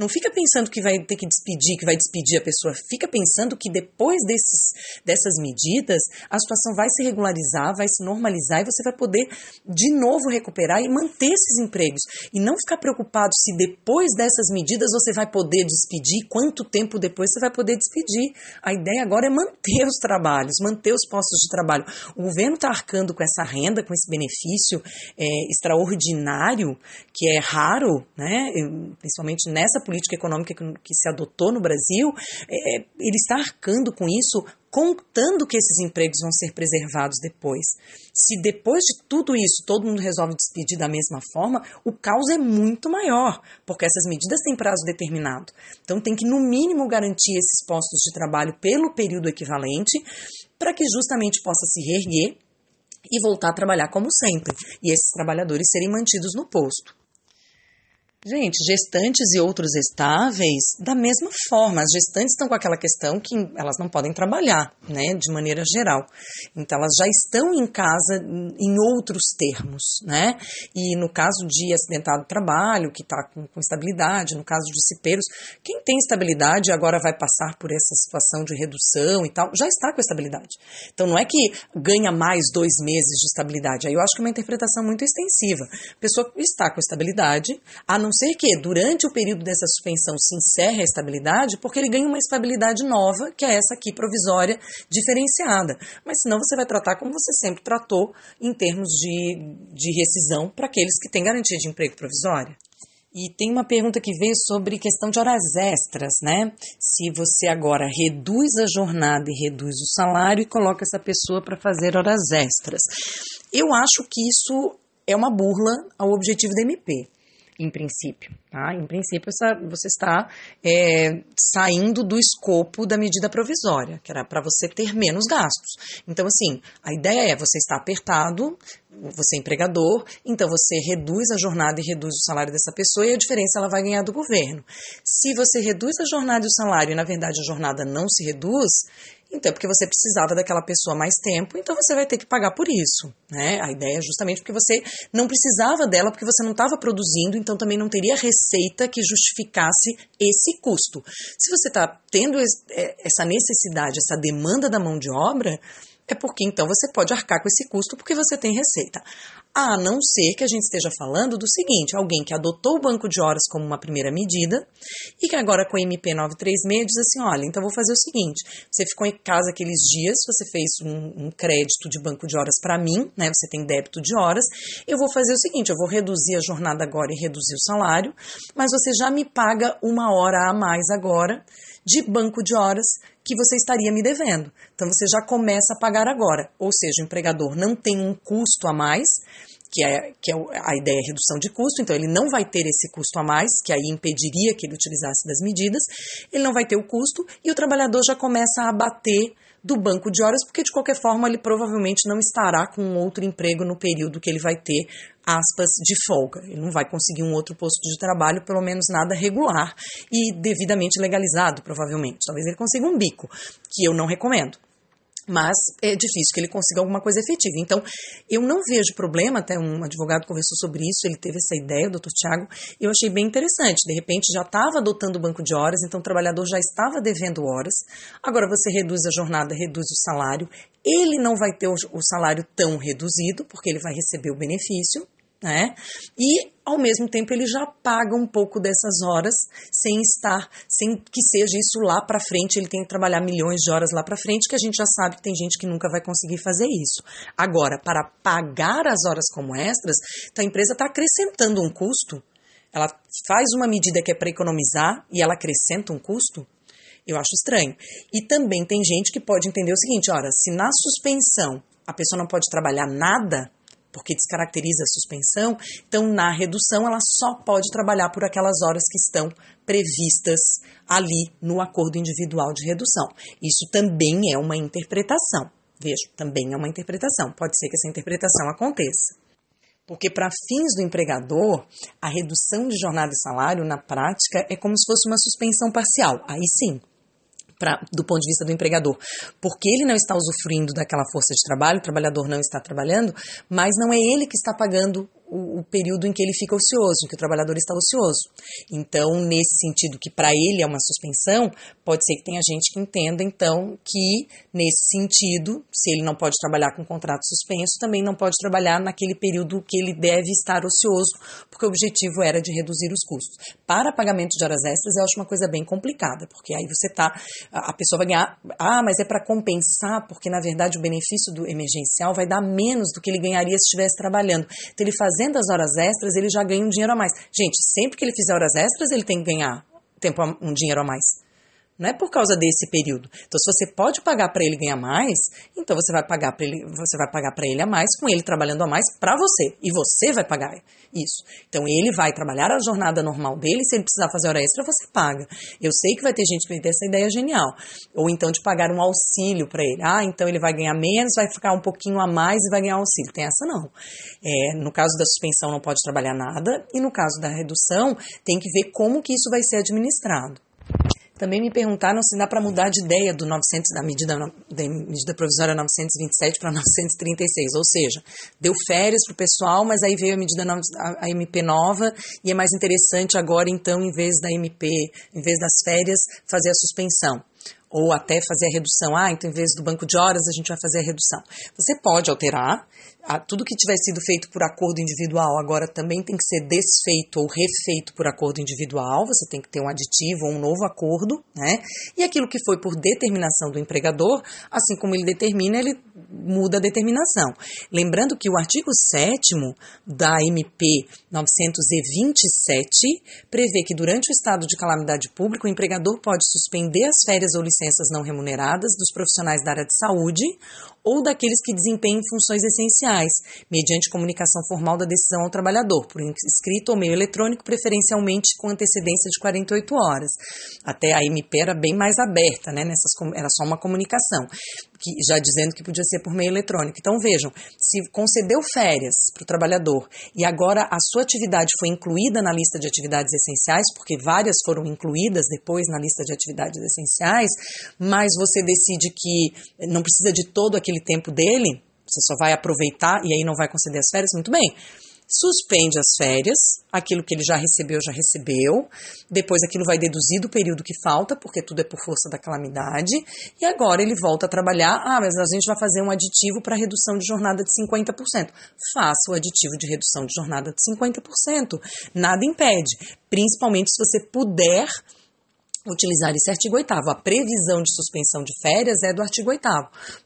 Não fica pensando que vai ter que despedir, que vai despedir a pessoa. Fica pensando que depois desses, dessas medidas, a situação vai se regularizar, vai se normalizar e você vai poder de novo recuperar e manter esses empregos. E não ficar preocupado se depois dessas medidas você vai poder despedir, quanto tempo depois você vai poder despedir. A ideia agora é manter os trabalhos, manter os postos de trabalho. O governo está arcando com essa renda, com esse benefício é, extraordinário, que é raro, né? principalmente nessa política econômica que, que se adotou no Brasil, é, ele está arcando com isso, contando que esses empregos vão ser preservados depois. Se depois de tudo isso todo mundo resolve despedir da mesma forma, o caos é muito maior, porque essas medidas têm prazo determinado. Então tem que, no mínimo, garantir esses postos de trabalho pelo período equivalente, para que justamente possa se reerguer e voltar a trabalhar como sempre, e esses trabalhadores serem mantidos no posto. Gente, gestantes e outros estáveis, da mesma forma, as gestantes estão com aquela questão que elas não podem trabalhar, né, de maneira geral. Então, elas já estão em casa em outros termos, né? E no caso de acidentado trabalho, que está com, com, estabilidade, no caso de cipeiros, quem tem estabilidade agora vai passar por essa situação de redução e tal, já está com estabilidade. Então, não é que ganha mais dois meses de estabilidade. Aí eu acho que é uma interpretação muito extensiva. A pessoa está com estabilidade, a não não ser que durante o período dessa suspensão se encerre a estabilidade, porque ele ganha uma estabilidade nova, que é essa aqui provisória, diferenciada. Mas senão você vai tratar como você sempre tratou em termos de, de rescisão para aqueles que têm garantia de emprego provisória. E tem uma pergunta que veio sobre questão de horas extras, né? Se você agora reduz a jornada e reduz o salário e coloca essa pessoa para fazer horas extras. Eu acho que isso é uma burla ao objetivo da MP em princípio. Tá? Em princípio, você está é, saindo do escopo da medida provisória, que era para você ter menos gastos. Então, assim, a ideia é você está apertado, você é empregador, então você reduz a jornada e reduz o salário dessa pessoa e a diferença ela vai ganhar do governo. Se você reduz a jornada e o salário e na verdade a jornada não se reduz, então é porque você precisava daquela pessoa mais tempo, então você vai ter que pagar por isso. Né? A ideia é justamente porque você não precisava dela, porque você não estava produzindo, então também não teria receita que justificasse esse custo. Se você está tendo é, essa necessidade, essa demanda da mão de obra, é porque então você pode arcar com esse custo porque você tem receita. A não ser que a gente esteja falando do seguinte: alguém que adotou o banco de horas como uma primeira medida e que agora com a MP 936 diz assim: olha, então vou fazer o seguinte: você ficou em casa aqueles dias, você fez um, um crédito de banco de horas para mim, né? Você tem débito de horas, eu vou fazer o seguinte: eu vou reduzir a jornada agora e reduzir o salário, mas você já me paga uma hora a mais agora de banco de horas que você estaria me devendo. Então você já começa a pagar agora. Ou seja, o empregador não tem um custo a mais, que é, que é a ideia é redução de custo, então ele não vai ter esse custo a mais, que aí impediria que ele utilizasse das medidas, ele não vai ter o custo e o trabalhador já começa a abater do banco de horas, porque de qualquer forma ele provavelmente não estará com outro emprego no período que ele vai ter aspas de folga. Ele não vai conseguir um outro posto de trabalho, pelo menos nada regular e devidamente legalizado, provavelmente. Talvez ele consiga um bico, que eu não recomendo mas é difícil que ele consiga alguma coisa efetiva. Então, eu não vejo problema, até um advogado conversou sobre isso, ele teve essa ideia, o doutor Tiago, eu achei bem interessante. De repente, já estava adotando o banco de horas, então o trabalhador já estava devendo horas, agora você reduz a jornada, reduz o salário, ele não vai ter o salário tão reduzido, porque ele vai receber o benefício, né? E ao mesmo tempo ele já paga um pouco dessas horas sem estar, sem que seja isso lá para frente, ele tem que trabalhar milhões de horas lá para frente, que a gente já sabe que tem gente que nunca vai conseguir fazer isso. Agora, para pagar as horas como extras, então a empresa está acrescentando um custo. Ela faz uma medida que é para economizar e ela acrescenta um custo. Eu acho estranho. E também tem gente que pode entender o seguinte: ora, se na suspensão a pessoa não pode trabalhar nada, porque descaracteriza a suspensão, então na redução ela só pode trabalhar por aquelas horas que estão previstas ali no acordo individual de redução. Isso também é uma interpretação. Veja, também é uma interpretação. Pode ser que essa interpretação aconteça. Porque, para fins do empregador, a redução de jornada e salário, na prática, é como se fosse uma suspensão parcial. Aí sim, pra, do ponto de vista do empregador, porque ele não está usufruindo daquela força de trabalho, o trabalhador não está trabalhando, mas não é ele que está pagando o, o, período em que ele fica ocioso, em que o trabalhador está ocioso. Então, nesse sentido que para ele é uma suspensão, pode ser que tenha gente que entenda, então, que nesse sentido, se ele não pode trabalhar com contrato suspenso, também não pode trabalhar naquele período que ele deve estar ocioso, porque o objetivo era de reduzir os custos. Para pagamento de horas extras, eu acho uma coisa bem complicada, porque aí você tá, a pessoa vai ganhar, ah, mas é para compensar, porque na verdade o benefício do emergencial vai dar menos do que ele ganharia se estivesse trabalhando. Então, ele faz fazendo as horas extras, ele já ganha um dinheiro a mais. Gente, sempre que ele fizer horas extras, ele tem que ganhar tempo um dinheiro a mais. Não é por causa desse período. Então, se você pode pagar para ele ganhar mais, então você vai pagar para ele, você vai pagar para ele a mais, com ele trabalhando a mais para você, e você vai pagar isso. Então, ele vai trabalhar a jornada normal dele, se ele precisar fazer hora extra, você paga. Eu sei que vai ter gente que vai ter essa ideia genial. Ou então de pagar um auxílio para ele. Ah, então ele vai ganhar menos, vai ficar um pouquinho a mais e vai ganhar auxílio. Tem essa não. É, no caso da suspensão não pode trabalhar nada, e no caso da redução, tem que ver como que isso vai ser administrado. Também me perguntaram se dá para mudar de ideia do 900, da medida, da medida provisória 927 para 936, ou seja, deu férias para o pessoal, mas aí veio a medida a, MP nova e é mais interessante agora, então, em vez da MP, em vez das férias, fazer a suspensão ou até fazer a redução. Ah, então em vez do banco de horas a gente vai fazer a redução. Você pode alterar, tudo que tiver sido feito por acordo individual agora também tem que ser desfeito ou refeito por acordo individual, você tem que ter um aditivo ou um novo acordo, né? E aquilo que foi por determinação do empregador, assim como ele determina, ele muda a determinação. Lembrando que o artigo 7 da MP 927 prevê que durante o estado de calamidade pública o empregador pode suspender as férias ou licenças não remuneradas dos profissionais da área de saúde ou daqueles que desempenhem funções essenciais, mediante comunicação formal da decisão ao trabalhador, por escrito ou meio eletrônico, preferencialmente com antecedência de 48 horas. Até a MP era bem mais aberta, né? Nessas, era só uma comunicação, que, já dizendo que podia ser por meio eletrônico. Então vejam, se concedeu férias para o trabalhador e agora a sua atividade foi incluída na lista de atividades essenciais, porque várias foram incluídas depois na lista de atividades essenciais, mas você decide que não precisa de todo aquele aquele tempo dele, você só vai aproveitar e aí não vai conceder as férias, muito bem. Suspende as férias, aquilo que ele já recebeu, já recebeu. Depois aquilo vai deduzir do período que falta, porque tudo é por força da calamidade. E agora ele volta a trabalhar. Ah, mas a gente vai fazer um aditivo para redução de jornada de 50%. Faça o aditivo de redução de jornada de 50%. Nada impede. Principalmente se você puder utilizar esse artigo 8 A previsão de suspensão de férias é do artigo 8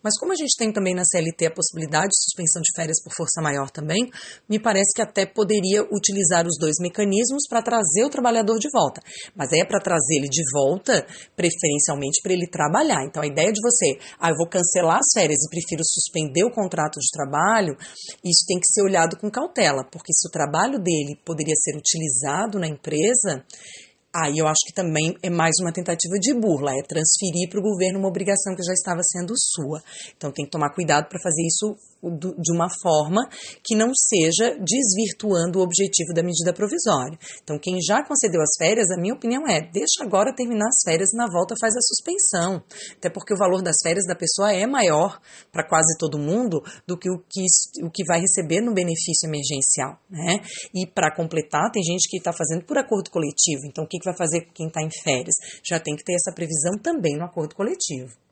Mas como a gente tem também na CLT a possibilidade de suspensão de férias por força maior também, me parece que até poderia utilizar os dois mecanismos para trazer o trabalhador de volta. Mas é para trazer ele de volta, preferencialmente para ele trabalhar. Então a ideia de você, ah, eu vou cancelar as férias e prefiro suspender o contrato de trabalho, isso tem que ser olhado com cautela, porque se o trabalho dele poderia ser utilizado na empresa, Aí eu acho que também é mais uma tentativa de burla, é transferir para o governo uma obrigação que já estava sendo sua. Então tem que tomar cuidado para fazer isso de uma forma que não seja desvirtuando o objetivo da medida provisória. Então, quem já concedeu as férias, a minha opinião é: deixa agora terminar as férias e na volta faz a suspensão. Até porque o valor das férias da pessoa é maior para quase todo mundo do que o que, o que vai receber no benefício emergencial. Né? E para completar, tem gente que está fazendo por acordo coletivo. Então, o que, que vai fazer com quem está em férias? Já tem que ter essa previsão também no acordo coletivo.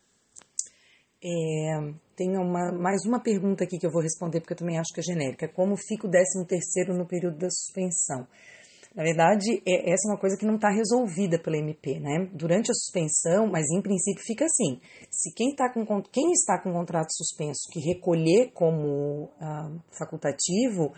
É, tem uma, mais uma pergunta aqui que eu vou responder, porque eu também acho que é genérica. Como fica o 13 terceiro no período da suspensão? Na verdade, é, essa é uma coisa que não está resolvida pela MP, né? Durante a suspensão, mas em princípio fica assim: se quem, tá com, quem está com contrato suspenso que recolher como ah, facultativo,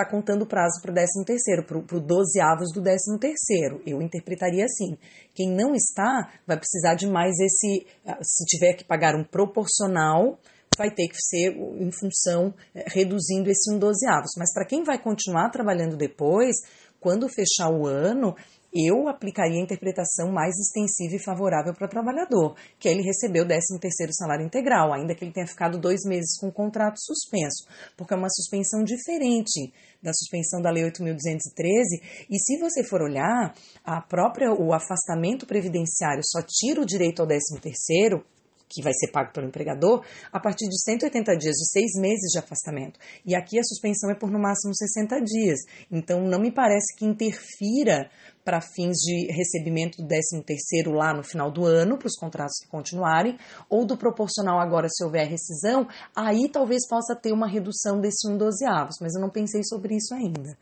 está contando o prazo para o 13 terceiro, para o 12 avos do 13 terceiro. Eu interpretaria assim. Quem não está, vai precisar de mais esse, ah, se tiver que pagar um proporcional, vai ter que ser em função, eh, reduzindo esse um 12 avos. Mas para quem vai continuar trabalhando depois, quando fechar o ano, eu aplicaria a interpretação mais extensiva e favorável para o trabalhador, que ele recebeu o 13º salário integral, ainda que ele tenha ficado dois meses com o contrato suspenso, porque é uma suspensão diferente da suspensão da Lei 8.213, e se você for olhar, a própria, o afastamento previdenciário só tira o direito ao 13º, que vai ser pago pelo empregador, a partir de 180 dias, de seis meses de afastamento. E aqui a suspensão é por no máximo 60 dias. Então, não me parece que interfira para fins de recebimento do 13º lá no final do ano, para os contratos que continuarem, ou do proporcional agora se houver rescisão, aí talvez possa ter uma redução desse 1 dozeavos, mas eu não pensei sobre isso ainda.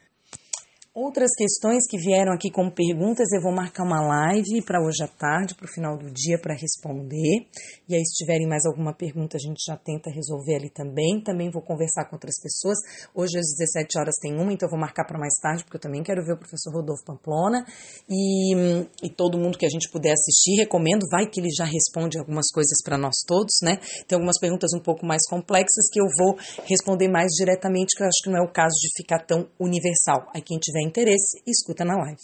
Outras questões que vieram aqui como perguntas, eu vou marcar uma live para hoje à tarde, para o final do dia, para responder. E aí, se tiverem mais alguma pergunta, a gente já tenta resolver ali também. Também vou conversar com outras pessoas. Hoje, às 17 horas, tem uma, então eu vou marcar para mais tarde, porque eu também quero ver o professor Rodolfo Pamplona. E, e todo mundo que a gente puder assistir, recomendo. Vai que ele já responde algumas coisas para nós todos, né? Tem algumas perguntas um pouco mais complexas que eu vou responder mais diretamente, que eu acho que não é o caso de ficar tão universal. Aí, quem tiver interesse, escuta na live.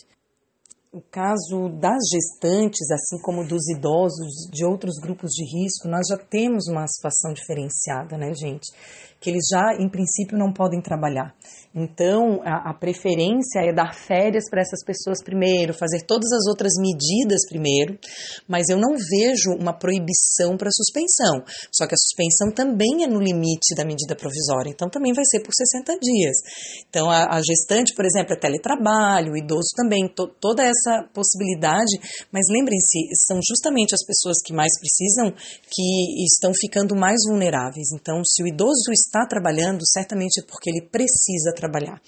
O caso das gestantes, assim como dos idosos, de outros grupos de risco, nós já temos uma situação diferenciada, né, gente? Que eles já, em princípio, não podem trabalhar. Então, a, a preferência é dar férias para essas pessoas primeiro, fazer todas as outras medidas primeiro, mas eu não vejo uma proibição para suspensão. Só que a suspensão também é no limite da medida provisória, então também vai ser por 60 dias. Então, a, a gestante, por exemplo, é teletrabalho, o idoso também, to, toda essa possibilidade, mas lembrem-se, são justamente as pessoas que mais precisam que estão ficando mais vulneráveis. Então, se o idoso está trabalhando, certamente é porque ele precisa trabalhar trabalhar.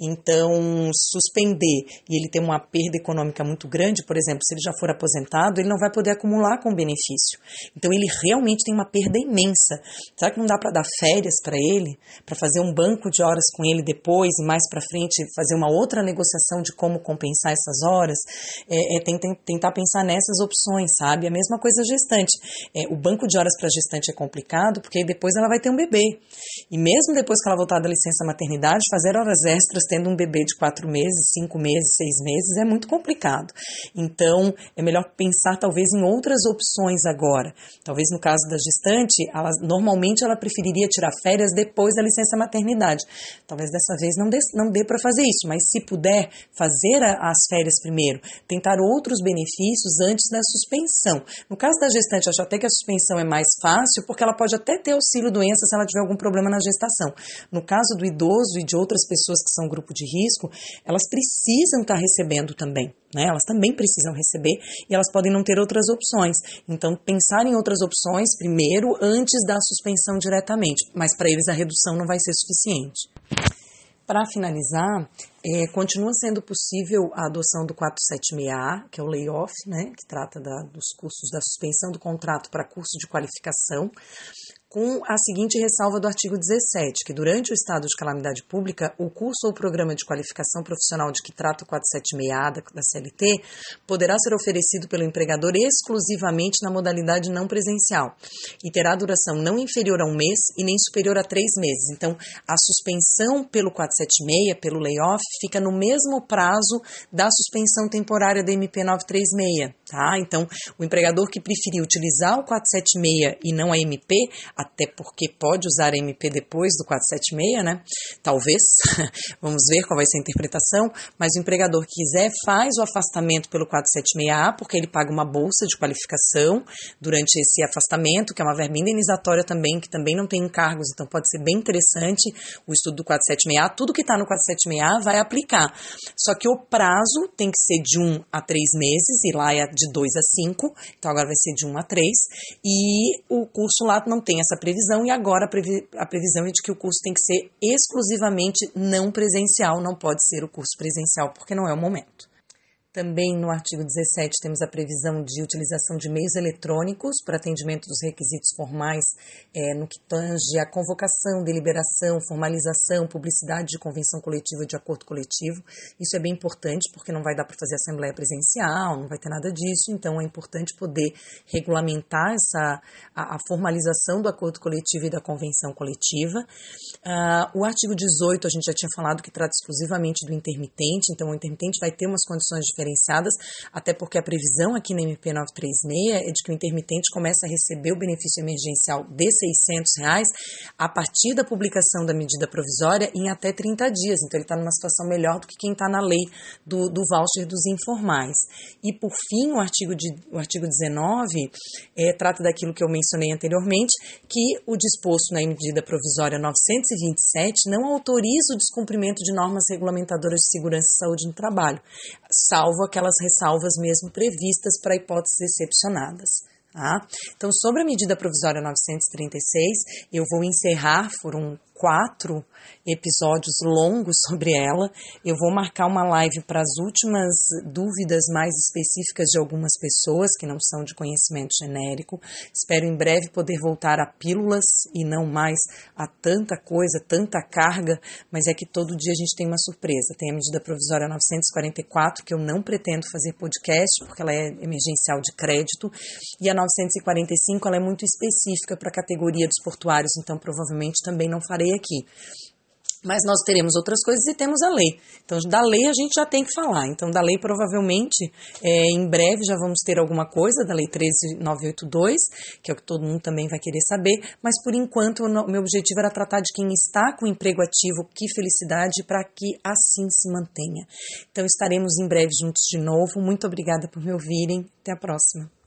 Então, suspender e ele ter uma perda econômica muito grande, por exemplo, se ele já for aposentado, ele não vai poder acumular com benefício. Então, ele realmente tem uma perda imensa. Será que não dá para dar férias para ele, para fazer um banco de horas com ele depois e mais para frente fazer uma outra negociação de como compensar essas horas? É, é tentar, tentar pensar nessas opções, sabe? A mesma coisa gestante. É, o banco de horas para gestante é complicado porque depois ela vai ter um bebê. E mesmo depois que ela voltar da licença maternidade, fazer horas extras tendo um bebê de quatro meses, cinco meses, seis meses é muito complicado. Então, é melhor pensar talvez em outras opções agora. Talvez no caso da gestante, ela, normalmente ela preferiria tirar férias depois da licença maternidade. Talvez dessa vez não dê, não dê para fazer isso, mas se puder fazer a, as férias primeiro, tentar outros benefícios antes da suspensão. No caso da gestante, acho até que a suspensão é mais fácil, porque ela pode até ter auxílio doença se ela tiver algum problema na gestação. No caso do idoso e de outras pessoas que são grupo de risco, elas precisam estar recebendo também. Né? Elas também precisam receber e elas podem não ter outras opções. Então, pensar em outras opções primeiro antes da suspensão diretamente, mas para eles a redução não vai ser suficiente. Para finalizar, é, continua sendo possível a adoção do 476A, que é o layoff, né, que trata da, dos custos da suspensão do contrato para curso de qualificação com a seguinte ressalva do artigo 17, que durante o estado de calamidade pública, o curso ou programa de qualificação profissional de que trata o 476A da, CLT poderá ser oferecido pelo empregador exclusivamente na modalidade não presencial e terá duração não inferior a um mês e nem superior a três meses. Então, a suspensão pelo 476, pelo layoff, fica no mesmo prazo da suspensão temporária da MP 936, tá? Então, o empregador que preferir utilizar o 476 e não a MP, até porque pode usar a MP depois do 476, né? Talvez, vamos ver qual vai ser a interpretação, mas o empregador que quiser faz o afastamento pelo 476A, porque ele paga uma bolsa de qualificação durante esse afastamento, que é uma verba indenizatória também, que também não tem encargos, então pode ser bem interessante o estudo do 476A. Tudo que está no 476A vai aplicar. Só que o prazo tem que ser de 1 a 3 meses, e lá é de 2 a 5, então agora vai ser de 1 a 3, e o curso lá não tem essa previsão e agora a, previ a previsão é de que o curso tem que ser exclusivamente não presencial, não pode ser o curso presencial, porque não é o momento. Também no artigo 17 temos a previsão de utilização de meios eletrônicos para atendimento dos requisitos formais é, no que tange a convocação, deliberação, formalização, publicidade de convenção coletiva de acordo coletivo. Isso é bem importante porque não vai dar para fazer assembleia presencial, não vai ter nada disso, então é importante poder regulamentar essa, a, a formalização do acordo coletivo e da convenção coletiva. Uh, o artigo 18 a gente já tinha falado que trata exclusivamente do intermitente, então o intermitente vai ter umas condições diferentes diferenciadas, até porque a previsão aqui na MP 936 é de que o intermitente começa a receber o benefício emergencial de 600 reais a partir da publicação da medida provisória em até 30 dias. Então, ele está numa situação melhor do que quem está na lei do, do voucher dos informais. E, por fim, o artigo, de, o artigo 19 é, trata daquilo que eu mencionei anteriormente, que o disposto na medida provisória 927 não autoriza o descumprimento de normas regulamentadoras de segurança e saúde no trabalho, salvo salvo aquelas ressalvas mesmo previstas para hipóteses excepcionadas. Tá? Então, sobre a medida provisória 936, eu vou encerrar, foram quatro episódios longos sobre ela. Eu vou marcar uma live para as últimas dúvidas mais específicas de algumas pessoas que não são de conhecimento genérico. Espero em breve poder voltar a pílulas e não mais a tanta coisa, tanta carga, mas é que todo dia a gente tem uma surpresa. Tem a medida provisória 944, que eu não pretendo fazer podcast, porque ela é emergencial de crédito, e a 945 ela é muito específica para a categoria dos portuários, então provavelmente também não farei aqui. Mas nós teremos outras coisas e temos a lei. Então, da lei a gente já tem que falar. Então, da lei, provavelmente, é, em breve já vamos ter alguma coisa da Lei 13982, que é o que todo mundo também vai querer saber. Mas, por enquanto, o meu objetivo era tratar de quem está com emprego ativo, que felicidade, para que assim se mantenha. Então, estaremos em breve juntos de novo. Muito obrigada por me ouvirem. Até a próxima.